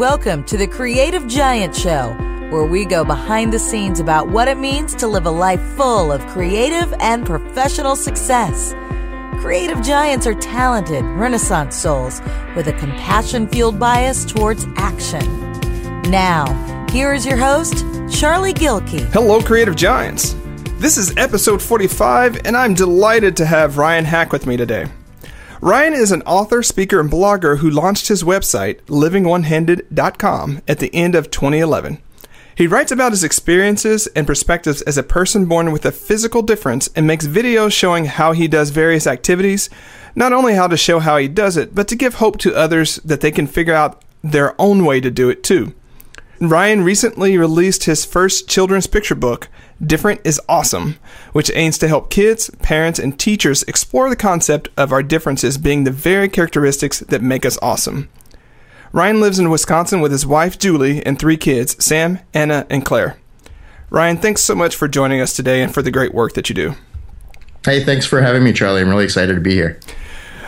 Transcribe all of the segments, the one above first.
Welcome to the Creative Giant Show, where we go behind the scenes about what it means to live a life full of creative and professional success. Creative giants are talented, renaissance souls with a compassion fueled bias towards action. Now, here is your host, Charlie Gilkey. Hello, Creative Giants. This is episode 45, and I'm delighted to have Ryan Haack with me today. Ryan is an author, speaker, and blogger who launched his website, livingonehanded.com, at the end of 2011. He writes about his experiences and perspectives as a person born with a physical difference and makes videos showing how he does various activities, not only how to show how he does it, but to give hope to others that they can figure out their own way to do it too. Ryan recently released his first children's picture book, Different is Awesome, which aims to help kids, parents, and teachers explore the concept of our differences being the very characteristics that make us awesome. Ryan lives in Wisconsin with his wife, Julie, and three kids, Sam, Anna, and Claire. Ryan, thanks so much for joining us today and for the great work that you do. Hey, thanks for having me, Charlie. I'm really excited to be here.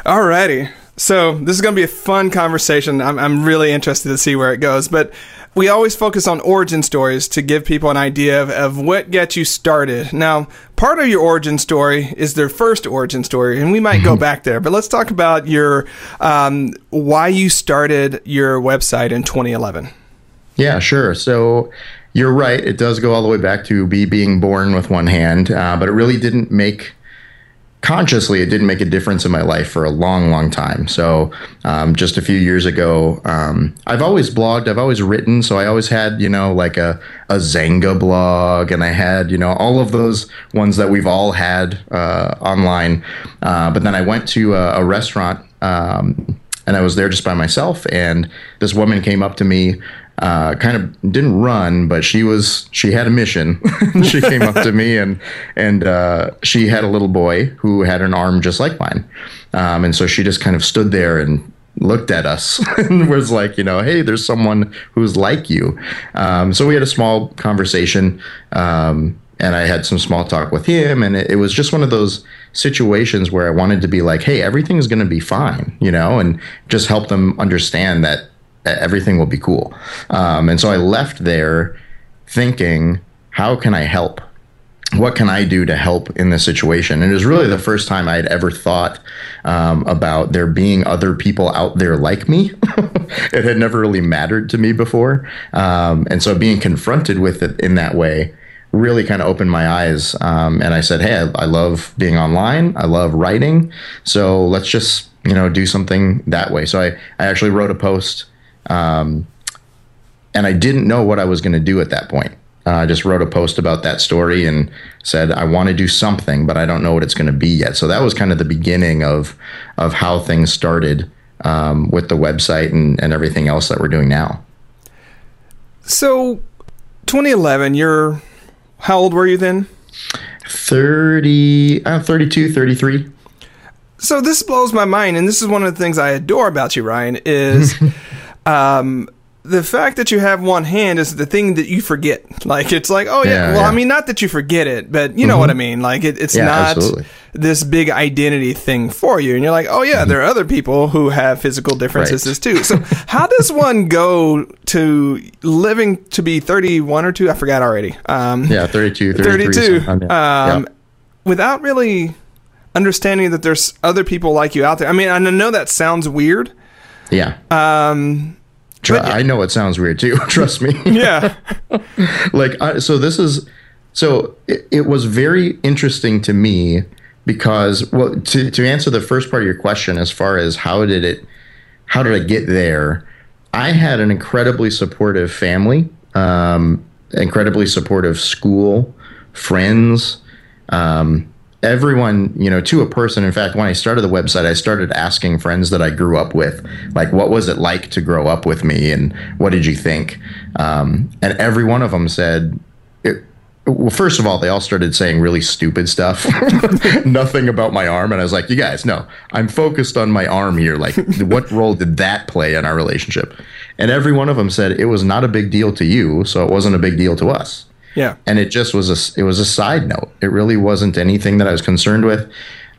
Alrighty. So, this is going to be a fun conversation. I'm, I'm really interested to see where it goes. But we always focus on origin stories to give people an idea of, of what gets you started. Now, part of your origin story is their first origin story, and we might go back there. But let's talk about your um, why you started your website in 2011. Yeah, sure. So you're right. It does go all the way back to be being born with one hand, uh, but it really didn't make consciously, it didn't make a difference in my life for a long, long time. So, um, just a few years ago, um, I've always blogged, I've always written. So, I always had, you know, like a, a Xanga blog, and I had, you know, all of those ones that we've all had uh, online. Uh, but then I went to a, a restaurant. Um, and I was there just by myself, and this woman came up to me uh, kind of didn't run, but she was she had a mission. she came up to me and and uh, she had a little boy who had an arm just like mine, um, and so she just kind of stood there and looked at us and was like, you know, hey, there's someone who's like you. Um, so we had a small conversation. Um, and I had some small talk with him, and it, it, was just one of those situations where I wanted to be like, "Hey, everything's going to be fine," you know, and just help them understand that everything will be cool. Um, and so I left there thinking, how can I help? What can I do to help in this situation? And it was really the first time I had ever thought um, about there being other people out there like me. it had never really mattered to me before. Um, and so being confronted with it in that way really kind of opened my eyes. Um, and I said, hey, I, I love being online. I love writing. So let's just, you know, do something that way. So I, I actually wrote a post um, and I didn't know what I was going to do at that point. Uh, I just wrote a post about that story and said I want to do something, but I don't know what it's going to be yet. So that was kind of the beginning of of how things started um, with the website and, and everything else that we're doing now. So, 2011, you're how old were you then? 30, uh, 32, 33. So this blows my mind, and this is one of the things I adore about you, Ryan. Is um, the fact that you have one hand is the thing that you forget. Like it's like, oh yeah, yeah well, yeah. I mean, not that you forget it, but you know mm-hmm. what I mean. Like it, it's yeah, not absolutely. this big identity thing for you, and you're like, oh yeah, mm-hmm. there are other people who have physical differences right. too. So how does one go to living to be 31 or two? I forgot already. Um, yeah, 32, 32. Um, without really understanding that there's other people like you out there. I mean, I know that sounds weird yeah. Um, Tr- I know it sounds weird too. Trust me. yeah. like I, so, this is so it, it, was very interesting to me because well, to to answer the first part of your question, as far as how did it, how did I get there? I had an incredibly supportive family, um, incredibly supportive school, friends. Um, everyone, you know, to a person. In fact, when I started the website, I started asking friends that I grew up with, like, what was it like to grow up with me, and what did you think? Um, and every one of them said, it, well, first of all, they all started saying really stupid stuff, nothing about my arm, and I was like, you guys, no, I'm focused on my arm here. Like, what role did that play in our relationship? And every one of them said it was not a big deal to you, so it wasn't a big deal to us. Yeah. And it just was a it was a side note. It really wasn't anything that I was concerned with.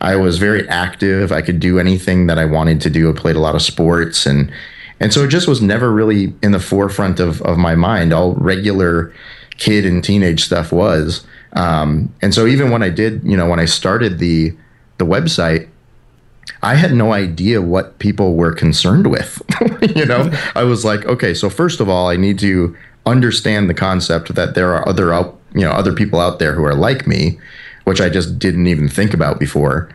I was very active. I could do anything that I wanted to do. I played a lot of sports and And so it just was never really in the forefront of, of my mind. All regular kid and teenage stuff was. Um, and so even when I did, you know, when I started the the website, I had no idea what people were concerned with. you know, I was like, okay, so first of all, I need to understand the concept that there are other out, you know, other people out there who are like me, which I just didn't even think about before.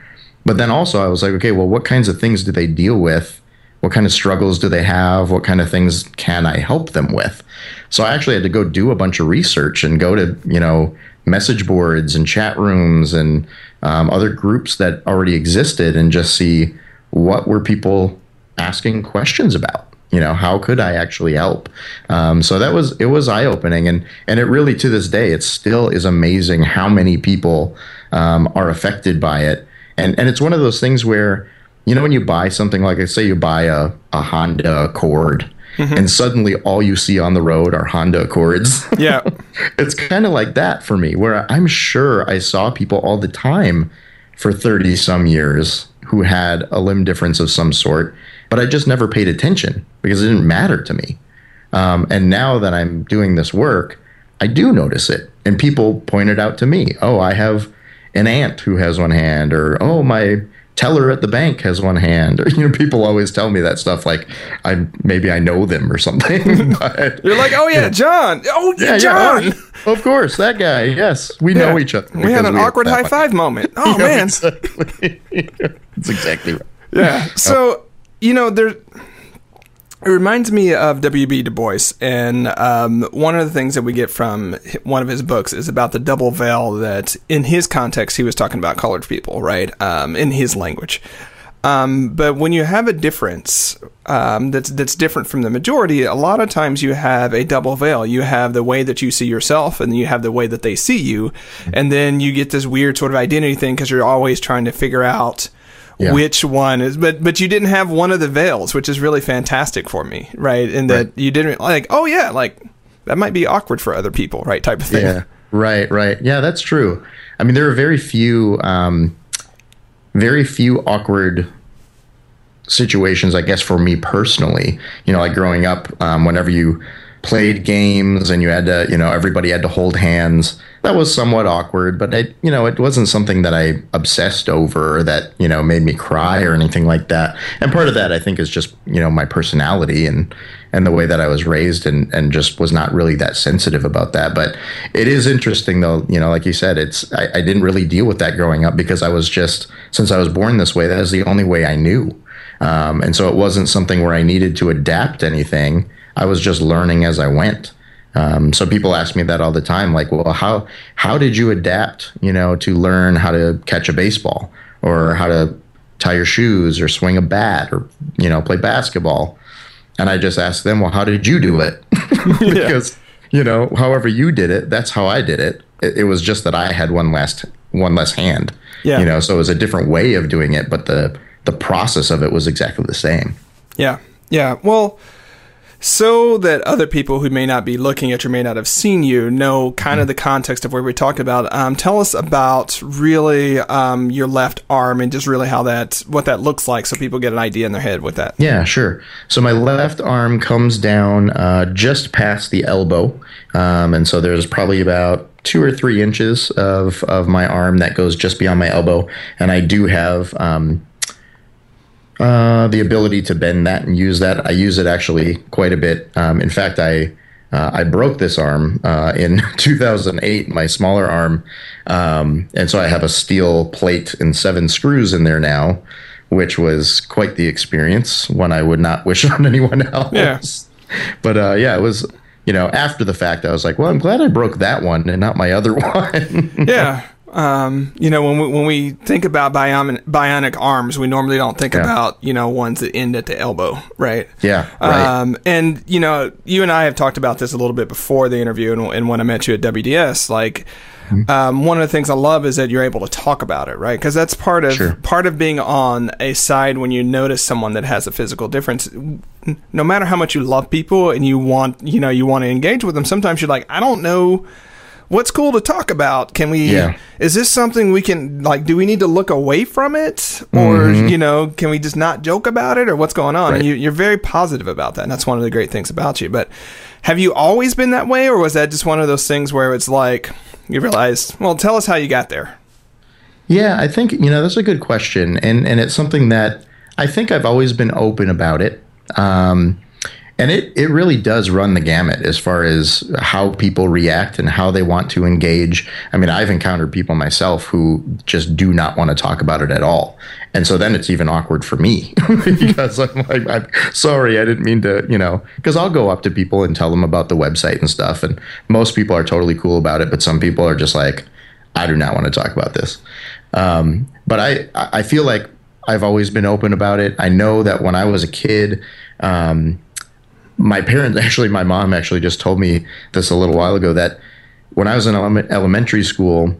But then also I was like, okay, well, what kinds of things do they deal with? What kind of struggles do they have? What kind of things can I help them with? So I actually had to go do a bunch of research and go to, you know, message boards and chat rooms and um, other groups that already existed and just see what were people asking questions about you know how could i actually help? Um, so that was it was eye opening and and it really to this day it still is amazing how many people um, are affected by it. And and it's one of those things where you know when you buy something like I say you buy a, a honda accord mm-hmm. and suddenly all you see on the road are honda accords. Yeah. It's kind of like that for me where i'm sure i saw people all the time for 30 some years who had a limb difference of some sort but I just never paid attention because it didn't matter to me. Um, and now that I'm doing this work, I do notice it. And people point it out to me. Oh, I have an aunt who has one hand, or oh, my teller at the bank has one hand. Or, you know, people always tell me that stuff like I maybe I know them or something. but, You're like, oh yeah, John. Oh yeah, yeah John. Yeah, of course, that guy. Yes, we yeah. know each other. We had an we awkward high five moment. Oh man, exactly. That's exactly right. Yeah. So you know, there. It reminds me of W.B. Du Bois, and um, one of the things that we get from one of his books is about the double veil. That in his context, he was talking about colored people, right? Um, in his language. Um, but when you have a difference um, that's that's different from the majority, a lot of times you have a double veil. You have the way that you see yourself, and you have the way that they see you, and then you get this weird sort of identity thing because you're always trying to figure out yeah. which one is but but you didn't have one of the veils which is really fantastic for me right and that right. you didn't like oh yeah like that might be awkward for other people right type of thing yeah right right yeah that's true i mean there are very few um very few awkward situations i guess for me personally you know like growing up um, whenever you played games and you had to, you know, everybody had to hold hands. That was somewhat awkward, but it, you know, it wasn't something that I obsessed over that, you know, made me cry or anything like that. And part of that I think is just, you know, my personality and and the way that I was raised and and just was not really that sensitive about that. But it is interesting though, you know, like you said, it's I, I didn't really deal with that growing up because I was just since I was born this way, that is the only way I knew. Um, and so it wasn't something where I needed to adapt anything I was just learning as I went. Um, so people ask me that all the time, like, well, how how did you adapt, you know, to learn how to catch a baseball or how to tie your shoes or swing a bat or you know play basketball? And I just ask them, well, how did you do it? because yeah. you know, however you did it, that's how I did it. it. It was just that I had one last one less hand. Yeah. You know, so it was a different way of doing it, but the the process of it was exactly the same. Yeah. Yeah. Well so that other people who may not be looking at you may not have seen you know kind of mm-hmm. the context of where we talked about. Um, tell us about really um, your left arm and just really how that what that looks like, so people get an idea in their head with that. Yeah, sure. So my left arm comes down uh, just past the elbow, um, and so there's probably about two or three inches of of my arm that goes just beyond my elbow, and I do have um, uh, the ability to bend that and use that. I use it actually quite a bit. Um, in fact, I uh, I broke this arm uh, in 2008, my smaller arm, um, and so I have a steel plate and seven screws in there now, which was quite the experience. One I would not wish on anyone else. Yeah. But uh, yeah, it was. You know, after the fact, I was like, "Well, I'm glad I broke that one and not my other one." yeah, um, you know, when we, when we think about bionic, bionic arms, we normally don't think yeah. about, you know, ones that end at the elbow, right? Yeah. Right. Um, and, you know, you and I have talked about this a little bit before the interview and, and when I met you at WDS, like, mm-hmm. um, one of the things I love is that you're able to talk about it, right? Because that's part of sure. part of being on a side when you notice someone that has a physical difference. No matter how much you love people and you want, you know, you want to engage with them, sometimes you're like, I don't know what's cool to talk about? Can we? Yeah. Is this something we can like? Do we need to look away from it, or you know, can we just not joke about it, or what's going on? And Mm-hmm. You, you're very positive about that, and that's one of the great things about you. But have you always been that way, or was that just one of those things where it's like you realized? Well, tell us how you got there. Yeah, I think you know that's a good question, and and it's something that I think I've always been open about it. Um, and it, it really does run the gamut as far as how people react and how they want to engage. I mean, I've encountered people myself who just do not want to talk about it at all. And so then it's even awkward for me because I'm like, I'm sorry, I didn't mean to, you know, because I'll go up to people and tell them about the website and stuff. And most people are totally cool about it, but some people are just like, I do not want to talk about this. Um, but I, I feel like I've always been open about it. I know that when I was a kid, um, my parents actually my mom actually just told me this a little while ago that when i was in ele- elementary school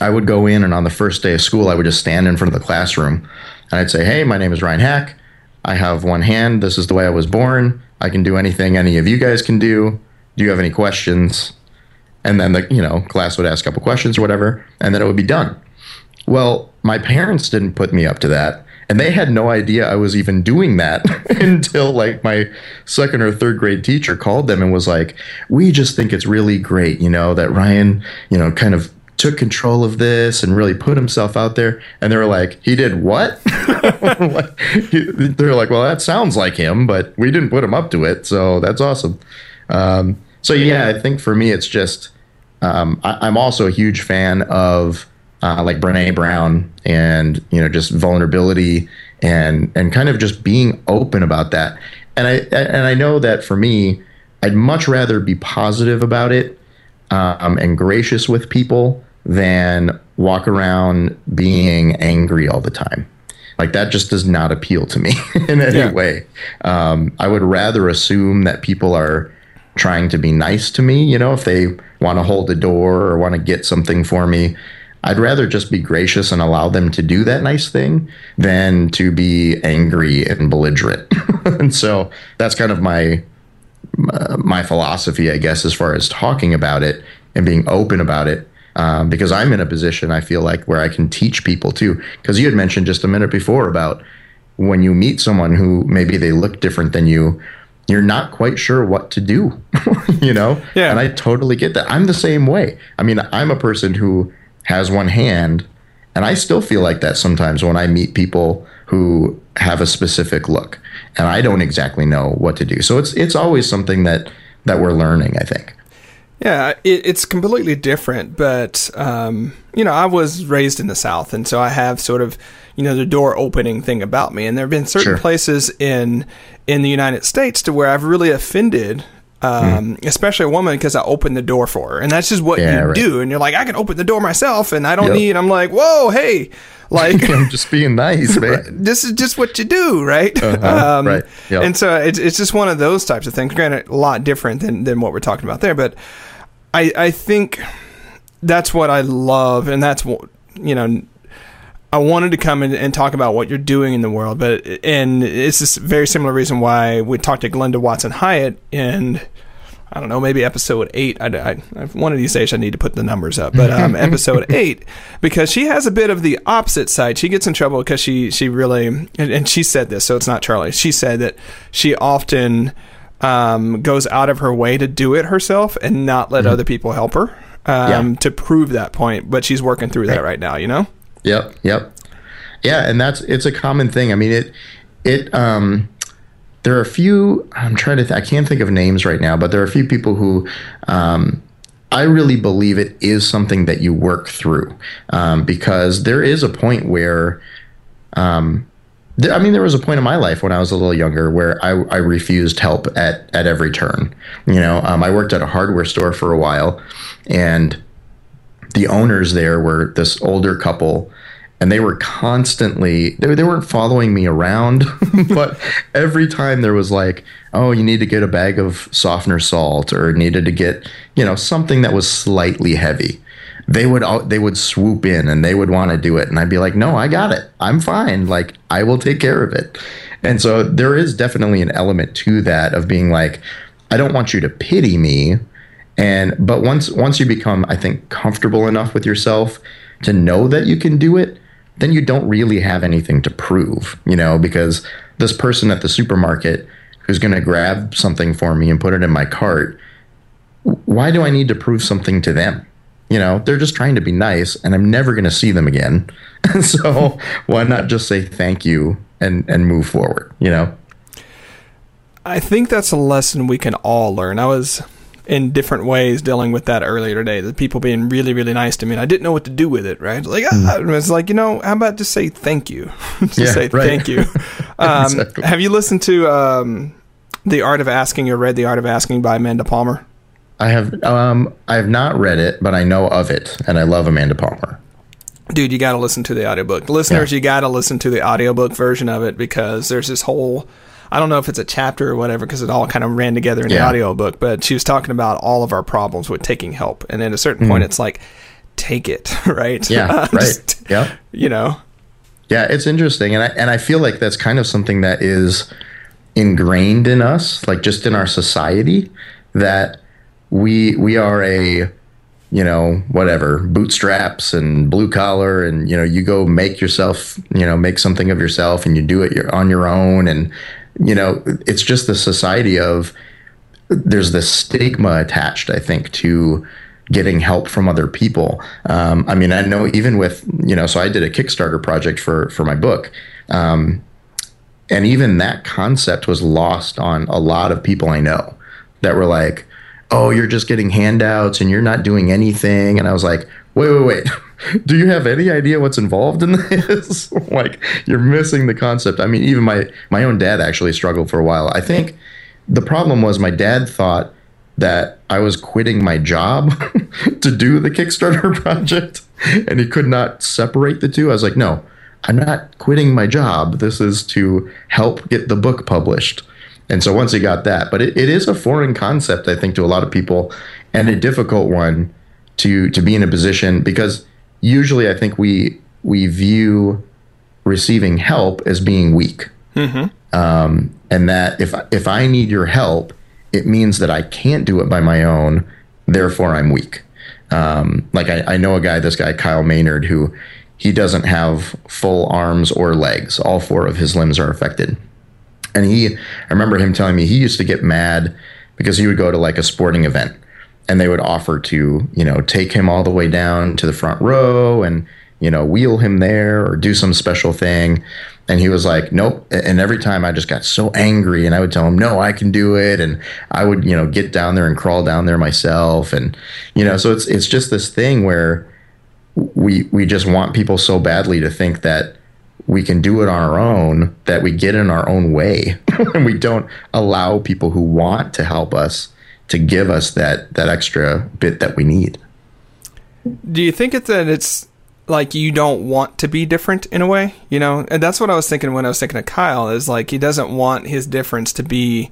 i would go in and on the first day of school i would just stand in front of the classroom and i'd say hey my name is ryan haack. I have one hand. This is the way i was born. I can do anything any of you guys can do. Do you have any questions? And then the you know class would ask a couple questions or whatever and then it would be done. Well, my parents didn't put me up to that. And they had no idea I was even doing that until like my second or third grade teacher called them and was like, We just think it's really great, you know, that Ryan, you know, kind of took control of this and really put himself out there. And they were like, He did what? They're like, Well, that sounds like him, but we didn't put him up to it. So that's awesome. Um, so, yeah, I think for me, it's just, um, I, I'm also a huge fan of uh, like Brene Brown and you know just vulnerability and and kind of just being open about that. And I and I know that for me, I'd much rather be positive about it um, and gracious with people than walk around being angry all the time. Like that just does not appeal to me in any Yeah. way. Um, I would rather assume that people are trying to be nice to me. You know, if they want to hold the door or want to get something for me, I'd rather just be gracious and allow them to do that nice thing than to be angry and belligerent. and so that's kind of my uh, my philosophy, I guess, as far as talking about it and being open about it. Um, because I'm in a position, I feel like, where I can teach people too. Because you had mentioned just a minute before about when you meet someone who maybe they look different than you, you're not quite sure what to do, you know? Yeah. And I totally get that. I'm the same way. I mean, I'm a person who has one hand, and I still feel like that sometimes when I meet people who have a specific look, and I don't exactly know what to do. So it's it's always something that that we're learning. I think. Yeah, it, it's completely different, but um, you know, I was raised in the South, and so I have sort of you know the door opening thing about me. And there have been certain Sure. places in in the United States to where I've really offended. Um, especially a woman because I opened the door for her, and that's just what. Yeah, you right. do. And you're like, I can open the door myself, and I don't Yep. need. I'm like, whoa, hey, like I'm just being nice, man. this is just what you do, right? Uh-huh, right, yep. And so it's it's just one of those types of things. Granted, a lot different than than what we're talking about there, but I I think that's what I love, and that's what you know. I wanted to come in and talk about what you're doing in the world, but and it's this very similar reason why we talked to Glenda Watson Hyatt and I don't know maybe episode eight. I, I, I- one of these days I need to put the numbers up, but um, episode eight because she has a bit of the opposite side. She gets in trouble because she she really and, and she said this, so it's not Charlie. She said that she often um, goes out of her way to do it herself and not let other people help her um, Yeah. to prove that point. But she's working through that right now. You know. Yep, yep. Yeah, and that's it's a common thing. I mean, it it um there are a few I'm trying to th- I can't think of names right now, but there are a few people who um I really believe it is something that you work through um, because there is a point where um, I mean, there was a point in my life when I was a little younger where I, I refused help at, at every turn. You know, um, I worked at a hardware store for a while, and the owners there were this older couple and they were constantly they, they weren't following me around but every time there was like oh you need to get a bag of softener salt or needed to get you know something that was slightly heavy they would they would swoop in and they would want to do it and i'd be like no i got it. I'm fine. Like i will take care of it. And so there is definitely an element to that of being like i don't want you to pity me And but once once you become, I think, comfortable enough with yourself to know that you can do it, then you don't really have anything to prove, you know, because this person at the supermarket who's going to grab something for me and put it in my cart, why do I need to prove something to them? You know, they're just trying to be nice and I'm never going to see them again. so why not just say thank you and and move forward, you know? I think that's a lesson we can all learn. I was in different ways dealing with that earlier today. The people being really, really nice to me. And I didn't know what to do with it, right? Like, mm. I, was like, you know, how about just say thank you? just yeah, say right. thank you. Um, exactly. Have you listened to um, The Art of Asking or read The Art of Asking by Amanda Palmer? I have um, I have not read it, but I know of it, and I love Amanda Palmer. Dude, you got to listen to the audiobook. Listeners, yeah. you got to listen to the audiobook version of it because there's this whole I don't know if it's a chapter or whatever because it all kind of ran together in yeah. the audiobook, but she was talking about all of our problems with taking help. And at a certain mm. point, it's like, take it, right? Yeah, right. yeah. You know? Yeah, it's interesting. And I, and I feel like that's kind of something that is ingrained in us, like just in our society, that we, we are a, you know, whatever, bootstraps and blue collar, and you know, you go make yourself, you know, make something of yourself, and you do it on your own, and you know, it's just the society of there's this stigma attached, I think, to getting help from other people. Um, I mean, I know even with you know, so I did a Kickstarter project for for my book, um, and even that concept was lost on a lot of people I know that were like, "Oh, you're just getting handouts and you're not doing anything," and I was like, "Wait, wait, wait." do you have any idea what's involved in this? like you're missing the concept. I mean, even my my own dad actually struggled for a while. I think the problem was my dad thought that I was quitting my job to do the Kickstarter project and he could not separate the two. I was like, "No, I'm not quitting my job. This is to help get the book published." And so once he got that, but it, it is a foreign concept, I think, to a lot of people and a difficult one to to be in a position because usually I think we we view receiving help as being weak, mm-hmm. um, and that if if I need your help, it means that I can't do it by my own. Therefore, I'm weak. Um, like I, I know a guy, this guy Kyle Maynard, who he doesn't have full arms or legs. All four of his limbs are affected. And he, I remember him telling me he used to get mad because he would go to like a sporting event and they would offer to you know take him all the way down to the front row and you know wheel him there or do some special thing. And he was like nope. And every time i just got so angry and i would tell him no i can do it. And i would you know get down there and crawl down there myself. And you know so it's it's just this thing where we we just want people so badly to think that we can do it on our own that we get in our own way. And we don't allow people who want to help us to give us that that extra bit that we need. Do you think it's that it's like you don't want to be different in a way, you know? And that's what I was thinking when I was thinking of Kyle is like he doesn't want his difference to be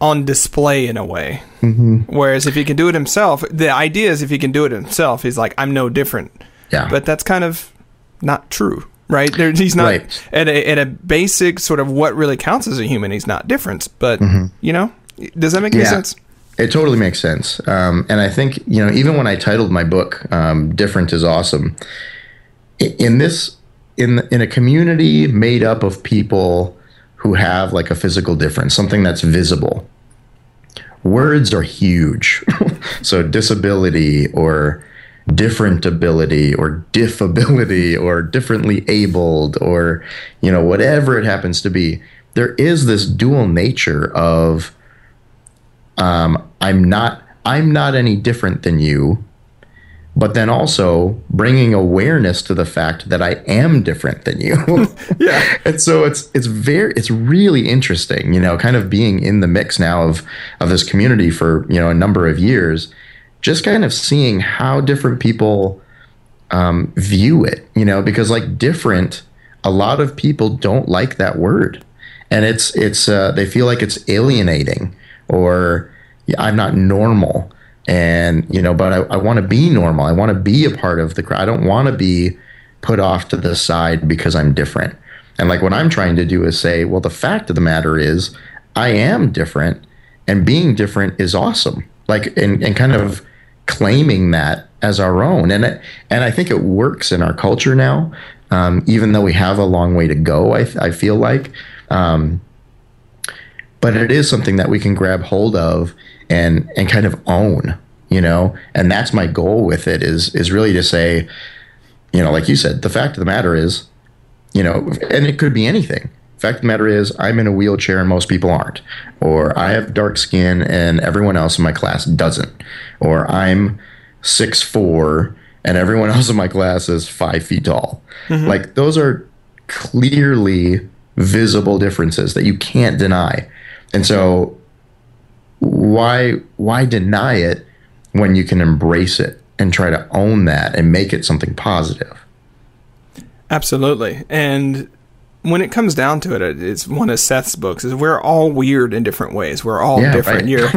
on display in a way. Mm-hmm. Whereas if he can do it himself, the idea is if he can do it himself, he's like I'm no different. Yeah. But that's kind of not true, right? There, he's not right. at a at a basic sort of what really counts as a human. He's not different, but mm-hmm. you know, does that make yeah. any sense? It totally makes sense. Um, and I think, you know, even when I titled my book, um, Different is Awesome, in this, in, in a community made up of people who have like a physical difference, something that's visible, words are huge. so disability or different ability or diffability or differently abled or, you know, whatever it happens to be, there is this dual nature of, um, I'm not I'm not any different than you, but then also bringing awareness to the fact that I am different than you. yeah. And so it's it's very it's really interesting, you know, kind of being in the mix now of of this community for, you know, a number of years, just kind of seeing how different people um, view it, you know, because like different, a lot of people don't like that word. And it's it's uh, they feel like it's alienating or I'm not normal. And, you know, but I, I want to be normal. I want to be a part of the crowd. I don't want to be put off to the side because I'm different. And like what I'm trying to do is say, well, the fact of the matter is, I am different, and being different is awesome. like and, and kind of claiming that as our own. And it, and I think it works in our culture now, um, even though we have a long way to go. I, I feel like, um, but it is something that we can grab hold of and and kind of own, you know. And that's my goal with it is is really to say, you know, like you said, the fact of the matter is, you know, and it could be anything. Fact of the matter is, I'm in a wheelchair and most people aren't. Or I have dark skin and everyone else in my class doesn't. Or I'm six four and everyone else in my class is five feet tall. Mm-hmm. Like those are clearly visible differences that you can't deny. And so why why deny it when you can embrace it and try to own that and make it something positive? Absolutely. And when it comes down to it, it's one of Seth's books. Is we're all weird in different ways. We're all yeah, different. Right. You're,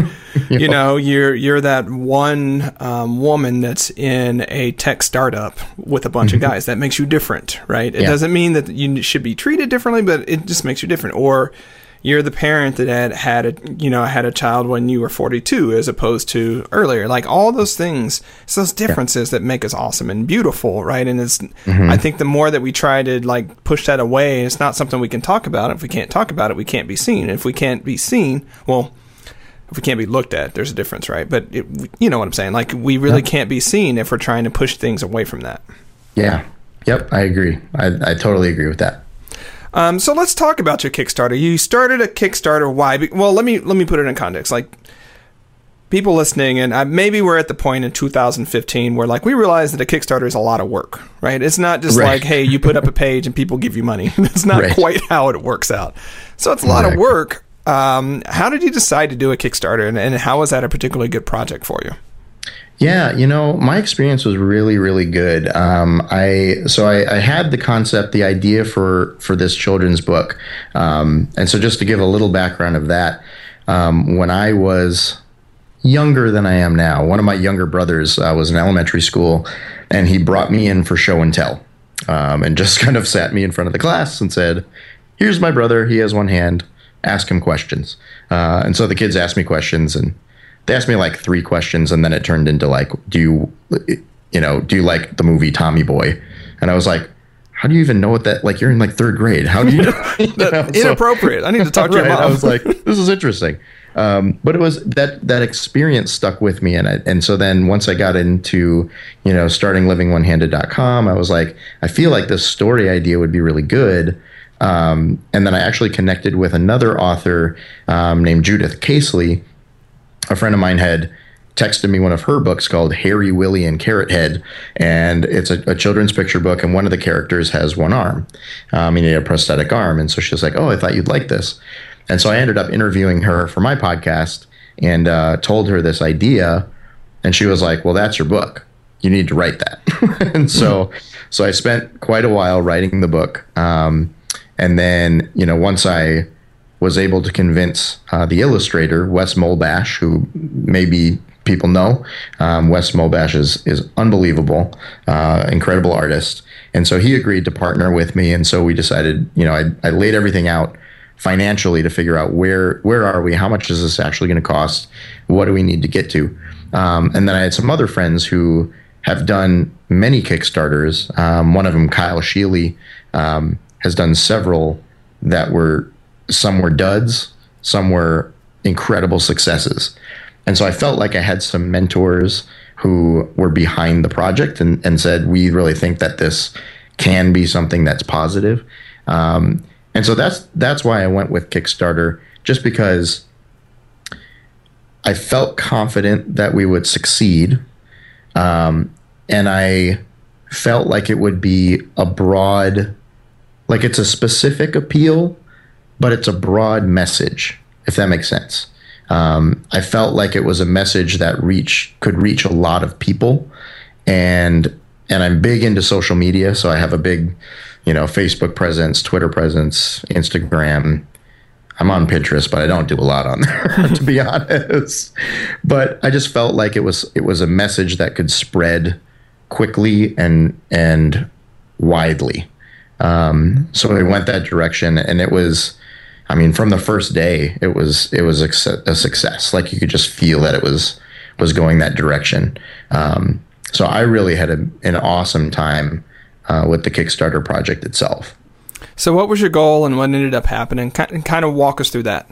you know, you're you're that one um, woman that's in a tech startup with a bunch of mm-hmm. guys. That makes you different, right? It yeah. doesn't mean that you should be treated differently, but it just makes you different. Or you're the parent that had had a you know had a child when you were 42 as opposed to earlier. Like all those things it's those differences yeah. that make us awesome and beautiful right? And it's mm-hmm. i think the more that we try to like push that away it's not something we can talk about. If we can't talk about it we can't be seen. If we can't be seen well if we can't be looked at there's a difference right? But it, you know what i'm saying? Like we really can't be seen if we're trying to push things away from that. Yeah. Yep i agree. I, I totally agree with that um, so let's talk about your Kickstarter. You started a Kickstarter. Why? Well, let me let me put it in context. Like people listening, and uh, maybe we're at the point in 2015 where like we realize that a Kickstarter is a lot of work, right? It's not just right. like hey, you put up a page and people give you money. That's not right. quite how it works out. So it's a lot exactly. of work. Um, how did you decide to do a Kickstarter, and, and how was that a particularly good project for you? Yeah, you know, my experience was really, really good. Um, I so I, I, had the concept, the idea for for this children's book, um, and so just to give a little background of that, um, when I was younger than I am now, one of my younger brothers uh, was in elementary school, and he brought me in for show and tell, um, and just kind of sat me in front of the class and said, "Here's my brother. He has one hand. Ask him questions." Uh, and so the kids asked me questions and they asked me like three questions and then it turned into like do you you know do you like the movie tommy boy? And i was like how do you even know what that like you're in like third grade. How do you, you know? inappropriate. So, i need to talk to right, your mom i was like this is interesting. Um, but it was that that experience stuck with me and I, and so then once I got into you know starting livingonehanded.com I was like I feel like this story idea would be really good. Um, and then I actually connected with another author um, named Judith Caseley a friend of mine had texted me one of her books called Harry, Willie, and Carrothead, and it's a, a children's picture book, and one of the characters has one arm, um, he a prosthetic arm, and so she was like, "Oh, I thought you'd like this," and so I ended up interviewing her for my podcast and uh, told her this idea, and she was like, "Well, that's your book. You need to write that," and so so I spent quite a while writing the book, um, and then you know once I was able to convince uh, the illustrator Wes Molebash, who maybe people know. Um, Wes Molebash is is unbelievable, uh, incredible artist, and so he agreed to partner with me. And so we decided, you know, I, I laid everything out financially to figure out where where are we, how much is this actually going to cost, what do we need to get to, um, and then I had some other friends who have done many Kickstarters. Um, one of them, Kyle Sheely, um, has done several that were some were duds, some were incredible successes. And so I felt like I had some mentors who were behind the project and, and said, we really think that this can be something that's positive. Um, and so that's that's why I went with Kickstarter, just because I felt confident that we would succeed. Um, and I felt like it would be a broad, like it's a specific appeal but it's a broad message, if that makes sense. Um, I felt like it was a message that reach could reach a lot of people, and and I'm big into social media, so I have a big, you know, Facebook presence, Twitter presence, Instagram. I'm on Pinterest, but I don't do a lot on there, to be honest. But I just felt like it was it was a message that could spread quickly and and widely. Um, so I went that direction, and it was I mean, from the first day, it was it was a success. Like you could just feel that it was was going that direction. Um, so I really had a, an awesome time uh, with the Kickstarter project itself. So, what was your goal and what ended up happening? Kind of walk us through that.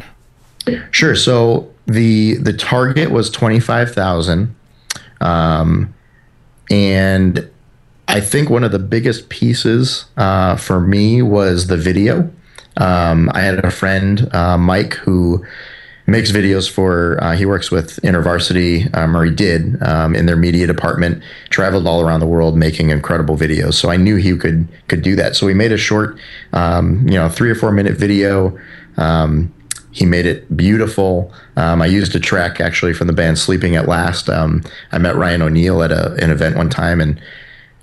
Sure. So the the target was twenty five thousand, um, and I think one of the biggest pieces uh, for me was the video. Um, I had a friend, uh, Mike, who makes videos for. Uh, he works with InterVarsity, um, or he did um, in their media department. Traveled all around the world making incredible videos. So I knew he could could do that. So we made a short, um, you know, three or four minute video. Um, he made it beautiful. Um, I used a track actually from the band Sleeping at Last. Um, I met Ryan O'Neal at a, an event one time and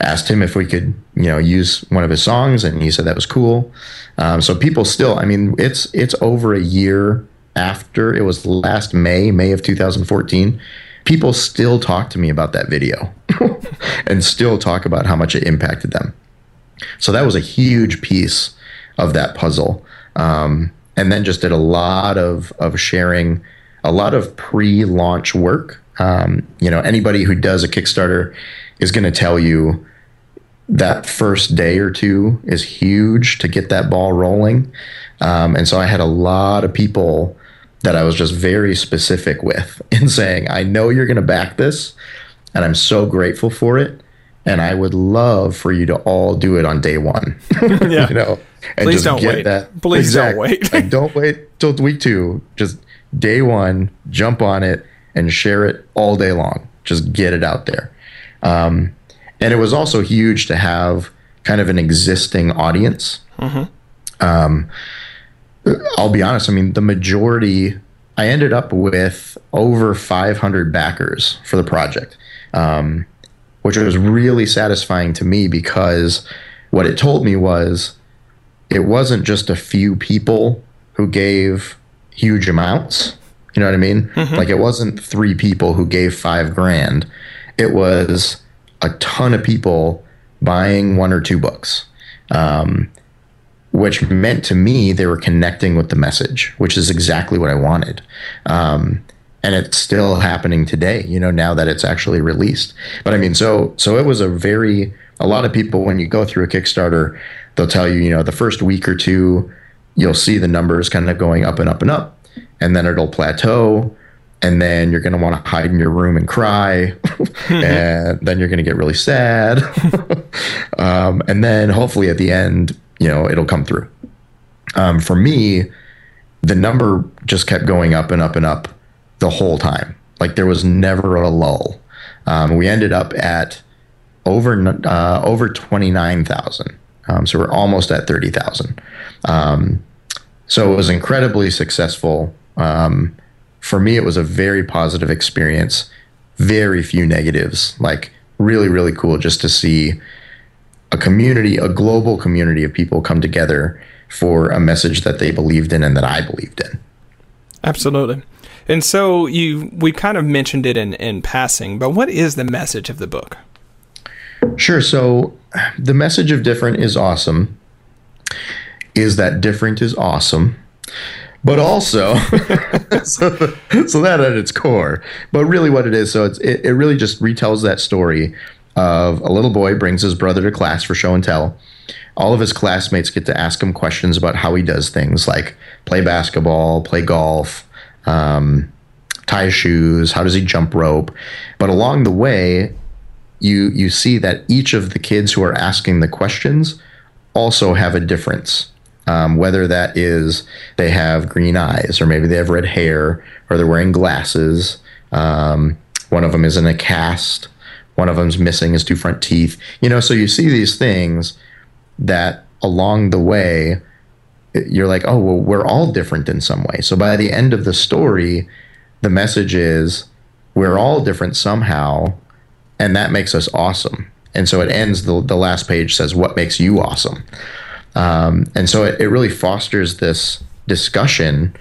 asked him if we could, you know, use one of his songs, and he said that was cool. Um, so people still, I mean, it's it's over a year after it was last May, May of 2014. People still talk to me about that video, and still talk about how much it impacted them. So that was a huge piece of that puzzle. Um, and then just did a lot of of sharing, a lot of pre-launch work. Um, you know, anybody who does a Kickstarter is going to tell you that first day or two is huge to get that ball rolling. Um, and so I had a lot of people that I was just very specific with in saying, I know you're going to back this, and I'm so grateful for it. And I would love for you to all do it on day one. yeah. you know, and Please don't wait. That. Please exact, don't wait. like, don't wait till week two. Just day one, jump on it and share it all day long. Just get it out there. Um, and it was also huge to have kind of an existing audience. Mm-hmm. Um, I'll be honest. I mean, the majority. I ended up with over 500 backers for the project. Um, which was really satisfying to me because what it told me was it wasn't just a few people who gave huge amounts. You know what I mean? Mm-hmm. Like it wasn't three people who gave five grand. It was a ton of people buying one or two books, um, which meant to me they were connecting with the message, which is exactly what I wanted. Um, and it's still happening today you know now that it's actually released but i mean so so it was a very a lot of people when you go through a kickstarter they'll tell you you know the first week or two you'll see the numbers kind of going up and up and up and then it'll plateau and then you're going to want to hide in your room and cry and then you're going to get really sad um, and then hopefully at the end you know it'll come through um, for me the number just kept going up and up and up the whole time. Like there was never a lull. Um, we ended up at over uh, over twenty nine thousand. Um, so we're almost at thirty thousand. Um, so it was incredibly successful. Um, for me, it was a very positive experience. Very few negatives. Like really, really cool just to see a community, a global community of people come together for a message that they believed in and that I believed in. Absolutely. And so you we kind of mentioned it in, in passing, but what is the message of the book? Sure. So the message of different is awesome. Is that different is awesome. But also, so, so that at its core. But really, what it is, so it, it really just retells that story of a little boy brings his brother to class for show and tell. All of his classmates get to ask him questions about how he does things like play basketball, play golf, um, tie shoes, how does he jump rope. But along the way, you you see that each of the kids who are asking the questions also have a difference. Um, whether that is they have green eyes, or maybe they have red hair, or they're wearing glasses. Um, one of them is in a cast. One of them's missing his two front teeth. You know, so you see these things that along the way you're like, oh, well, we're all different in some way. So by the end of the story, the message is we're all different somehow, and that makes us awesome. And so it ends, the, the last page says, what makes you awesome? Um, and so it, it really fosters this discussion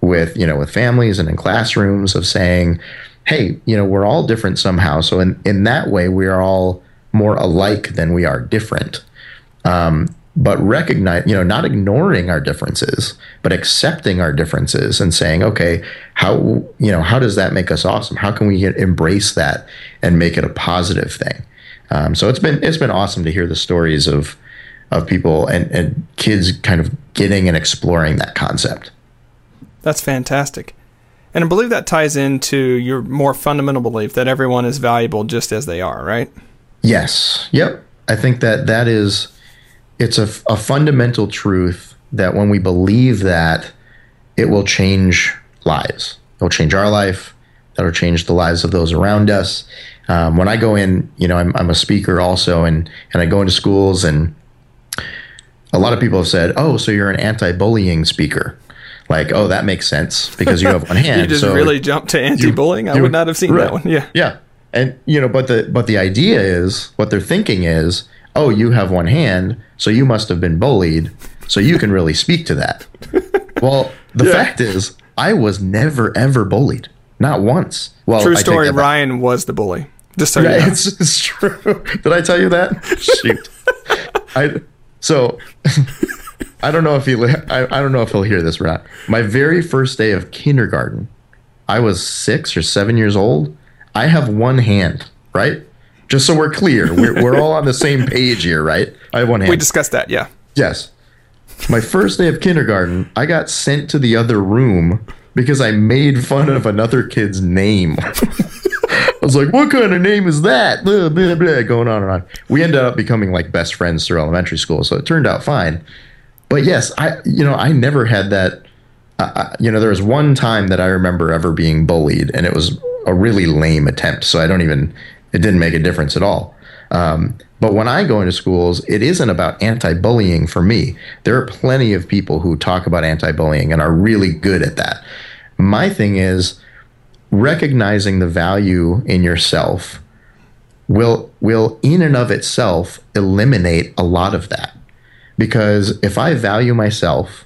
with, you know, with families and in classrooms of saying, hey, you know, we're all different somehow. So in, in that way, we are all more alike than we are different. Um, but recognize, you know, not ignoring our differences, but accepting our differences and saying, okay, how, you know, how does that make us awesome? How can we embrace that and make it a positive thing? Um, so it's been it's been awesome to hear the stories of of people and, and kids kind of getting and exploring that concept. That's fantastic. And I believe that ties into your more fundamental belief that everyone is valuable just as they are, right? Yes. Yep. I think that that is it's a, a fundamental truth that when we believe that it will change lives. It will change our life. That'll change the lives of those around us. Um, when I go in, you know, I'm, I'm a speaker also, and and I go into schools, and a lot of people have said, "Oh, so you're an anti-bullying speaker." Like, oh, that makes sense because you have one hand. you just so really jumped to anti-bullying. You, I would not have seen right. that one. Yeah, yeah, and you know, but the but the idea is what they're thinking is, oh, you have one hand, so you must have been bullied, so you can really speak to that. well, the yeah. fact is, I was never ever bullied, not once. Well, true story. Ryan was the bully. Just so yeah, you know. it's, it's true. Did I tell you that? Shoot. I so I don't know if he I, I don't know if he'll hear this or not. My very first day of kindergarten, I was six or seven years old. I have one hand, right? Just so we're clear, we're, we're all on the same page here, right? I have one hand. We discussed that, yeah. Yes. My first day of kindergarten, I got sent to the other room because I made fun of another kid's name. I was like, what kind of name is that? Blah, blah, blah, going on and on. We ended up becoming like best friends through elementary school, so it turned out fine. But yes, I you know I never had that. Uh, you know, there was one time that I remember ever being bullied, and it was a really lame attempt. So I don't even it didn't make a difference at all. Um, but when I go into schools, it isn't about anti bullying for me. There are plenty of people who talk about anti bullying and are really good at that. My thing is recognizing the value in yourself will will in and of itself eliminate a lot of that. Because if i value myself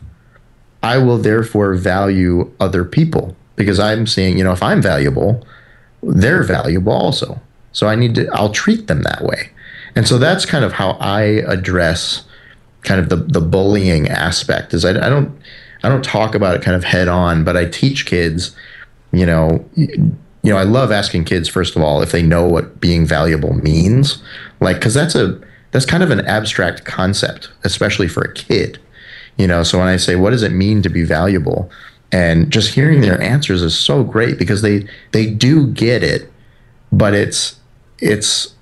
i will therefore value other people. Because i'm seeing you know if i'm valuable they're valuable also. So i need to i'll treat them that way. And so that's kind of how i address kind of the the bullying aspect is i, I don't i don't talk about it kind of head on but i teach kids you know, you know, I love asking kids first of all if they know what being valuable means, like because that's a that's kind of an abstract concept, especially for a kid. You know, so when I say what does it mean to be valuable, and just hearing their answers is so great because they they do get it, but it's it's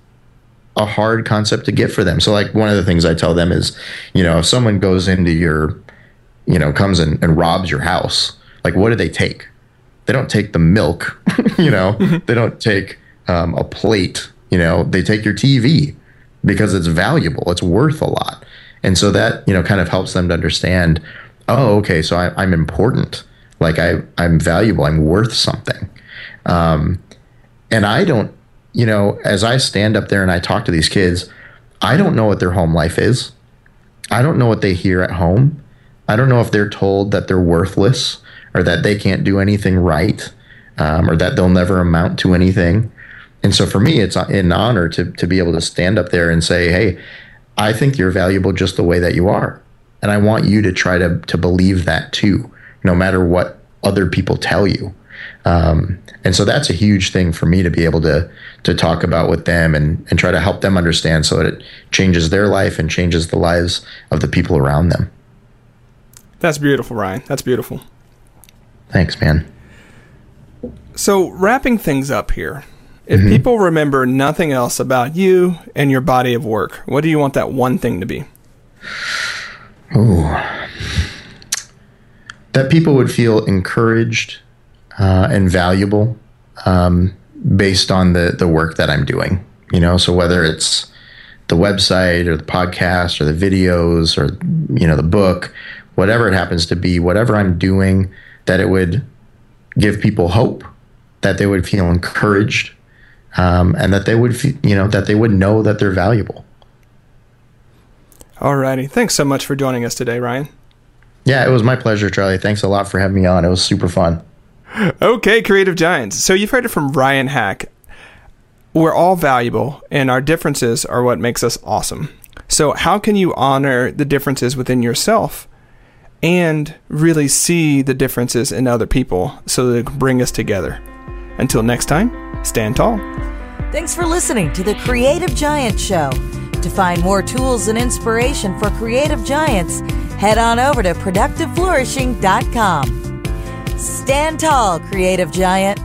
a hard concept to get for them. So like one of the things I tell them is, you know, if someone goes into your, you know, comes and, and robs your house, like what do they take? They don't take the milk, you know, mm-hmm. they don't take um, a plate, you know, they take your TV because it's valuable, it's worth a lot. And so that, you know, kind of helps them to understand, oh, okay, so I, am important. Like I, I'm valuable, I'm worth something. Um, and I don't, you know, as I stand up there and I talk to these kids, I don't know what their home life is. I don't know what they hear at home. I don't know if they're told that they're worthless or that they can't do anything right um, or that they'll never amount to anything. And so for me, it's an honor to, to be able to stand up there and say, hey, I think you're valuable just the way that you are. And I want you to try to, to believe that too, no matter what other people tell you. Um, and so that's a huge thing for me to be able to to talk about with them and, and try to help them understand so that it changes their life and changes the lives of the people around them. That's beautiful, Ryan. That's beautiful. Thanks, man. So, wrapping things up here, if mm-hmm. people remember nothing else about you and your body of work, what do you want that one thing to be? Oh, that people would feel encouraged uh, and valuable um, based on the the work that I'm doing. You know, so whether it's the website or the podcast or the videos or you know the book, whatever it happens to be, whatever I'm doing that it would give people hope, that they would feel encouraged, um, and that they would, feel, you know, that they would know that they're valuable. Alrighty, thanks so much for joining us today, Ryan. Yeah, it was my pleasure, Charlie. Thanks a lot for having me on. It was super fun. Okay, Creative Giants. So you've heard it from Ryan Haack. We're all valuable, and our differences are what makes us awesome. So, how can you honor the differences within yourself and really see the differences in other people so that it can bring us together? Until next time, stand tall. Thanks for listening to the Creative Giant Show. To find more tools and inspiration for creative giants, head on over to productiveflourishing.com. Stand tall, creative giant.